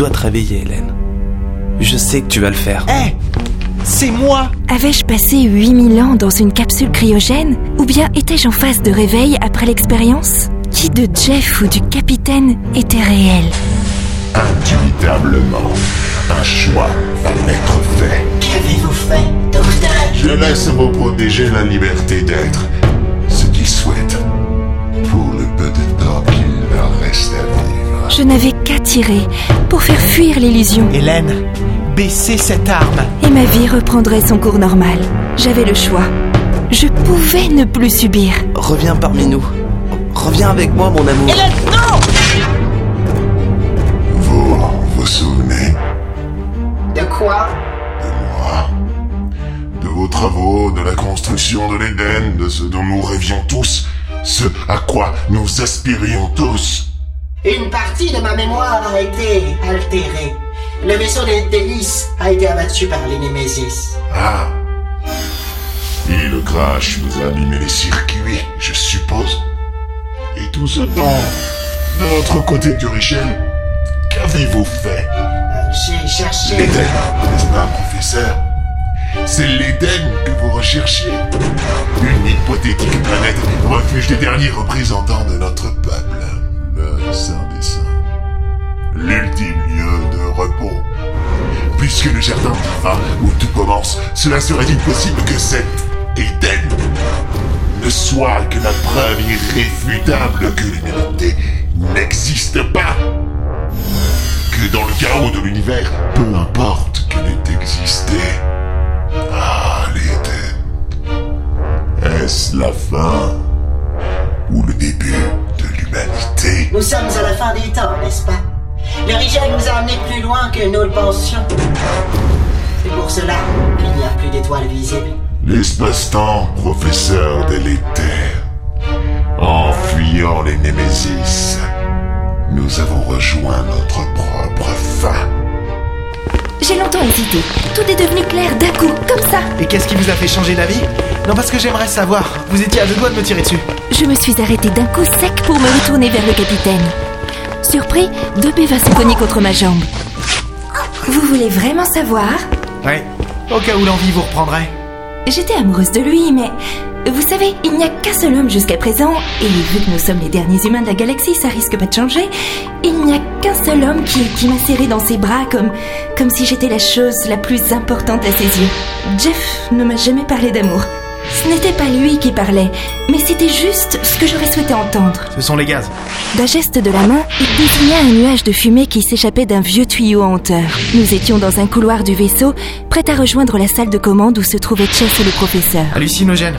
dois te réveiller, Hélène. Je sais que tu vas le faire. Hé C'est moi Avais-je passé 8000 ans dans une capsule cryogène Ou bien étais-je en phase de réveil après l'expérience? Qui de Jeff ou du capitaine était réel? Indubitablement, un choix va être fait. Qu'avez-vous fait, docteur Je laisse vos protégés la liberté d'être Je n'avais qu'à tirer pour faire fuir l'illusion. Hélène, baissez cette arme Et ma vie reprendrait son cours normal. J'avais le choix. Je pouvais ne plus subir. Reviens parmi nous. Reviens avec moi, mon amour. Hélène, non Vous vous souvenez? De quoi? De moi De vos travaux, de la construction de l'Éden, de ce dont nous rêvions tous, ce à quoi nous aspirions tous Une partie de ma mémoire a été altérée. Le vaisseau des délices a été abattu par les Némésis. Ah Et le crash vous a abîmé les circuits, je suppose. Et tout ce temps, de l'autre côté du Richel, qu'avez-vous fait? J'ai cherché... L'Éden, n'est-ce pas, professeur? C'est l'Éden que vous recherchiez. Une hypothétique planète, refuge des derniers représentants de notre Puisque le jardin divin où tout commence, cela serait-il possible que cet Éden ne soit que la preuve irréfutable que l'humanité n'existe pas que dans le chaos de l'univers, peu importe qu'elle ait existé. Ah, l'Éden. Est-ce la fin ou le début de l'humanité? Nous sommes à la fin des temps, n'est-ce pas? Le Rigel nous a amenés plus loin que nous le pensions. C'est pour cela qu'il n'y a plus d'étoiles visibles. L'espace-temps, professeur délétère. En fuyant les Némésis, nous avons rejoint notre propre fin. J'ai longtemps hésité. Tout est devenu clair d'un coup, comme ça. Et qu'est-ce qui vous a fait changer d'avis? Non, parce que j'aimerais savoir. Vous étiez à deux doigts de me tirer dessus. Je me suis arrêtée d'un coup sec pour me retourner vers le capitaine. Surpris, deux baies se cogner contre ma jambe. Vous voulez vraiment savoir? Ouais, au cas où l'envie vous reprendrait. J'étais amoureuse de lui, mais vous savez, il n'y a qu'un seul homme jusqu'à présent, et vu que nous sommes les derniers humains de la galaxie, ça risque pas de changer. Il n'y a qu'un seul homme qui, qui m'a serré dans ses bras comme, comme si j'étais la chose la plus importante à ses yeux. Jeff ne m'a jamais parlé d'amour. Ce n'était pas lui qui parlait, mais c'était juste ce que j'aurais souhaité entendre. Ce sont les gaz. D'un geste de la main, il désigna un nuage de fumée qui s'échappait d'un vieux tuyau en hauteur. Nous étions dans un couloir du vaisseau, prêt à rejoindre la salle de commande où se trouvaient Chess et le professeur. Hallucinogène.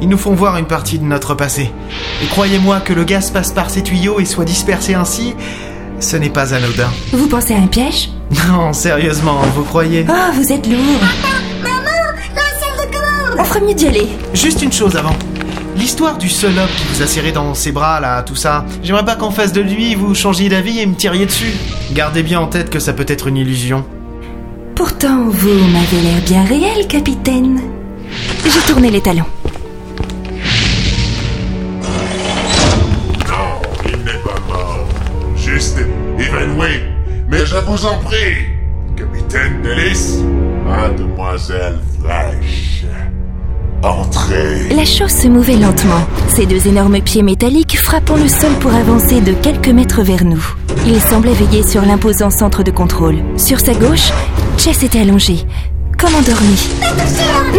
Ils nous font voir une partie de notre passé. Et croyez-moi que le gaz passe par ces tuyaux et soit dispersé ainsi, ce n'est pas anodin. Vous pensez à un piège? Non, sérieusement, vous croyez? Oh, vous êtes lourd On ferait mieux d'y aller. Juste une chose avant. L'histoire du seul homme qui vous a serré dans ses bras, là, tout ça. J'aimerais pas qu'en face de lui, vous changiez d'avis et me tiriez dessus. Gardez bien en tête que ça peut être une illusion. Pourtant, vous m'avez l'air bien réel, capitaine. J'ai tourné les talons. Non, il n'est pas mort. Juste évanoui. Mais je vous en prie, capitaine Delis, mademoiselle fraîche, entrez. La chose se mouvait lentement, ses deux énormes pieds métalliques frappant le sol pour avancer de quelques mètres vers nous. Il semblait veiller sur l'imposant centre de contrôle. Sur sa gauche, Chess était allongé, comme endormi.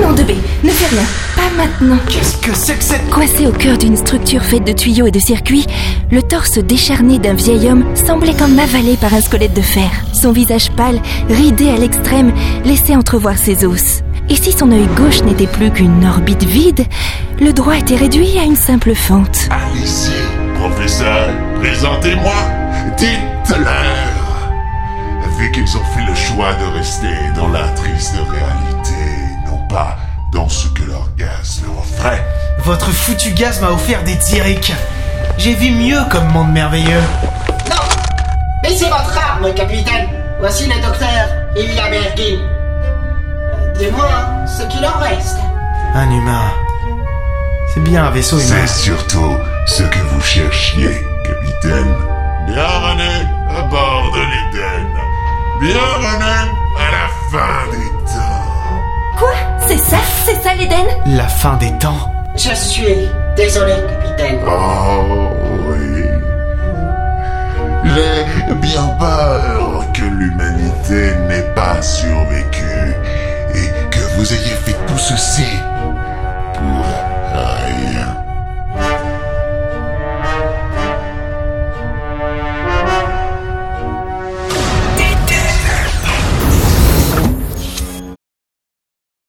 Non, de B, ne fais rien, pas maintenant. Qu'est-ce que c'est que cette... Coincé au cœur d'une structure faite de tuyaux et de circuits, le torse décharné d'un vieil homme semblait comme avalé par un squelette de fer. Son visage pâle, ridé à l'extrême, laissait entrevoir ses os. Et si son œil gauche n'était plus qu'une orbite vide, le droit était réduit à une simple fente. Allez-y, professeur, présentez-moi, dites-leur. Vu qu'ils ont fait le choix de rester dans la triste réalité, non pas dans ce que leur gaz leur offrait. Votre foutu gaz m'a offert des Tyrek. J'ai vu mieux comme monde merveilleux. Non Baissez votre arme, capitaine Voici le docteur Ilya Bergin. Du moins, ce qu'il en reste. Un humain. C'est bien un vaisseau humain. C'est surtout ce que vous cherchiez, capitaine. Bienvenue à bord de l'Éden. Bienvenue à la fin des temps. Quoi? C'est ça? C'est ça l'Éden? La fin des temps. Je suis désolé, capitaine. Oh oui. J'ai bien peur vous ayez fait tout ceci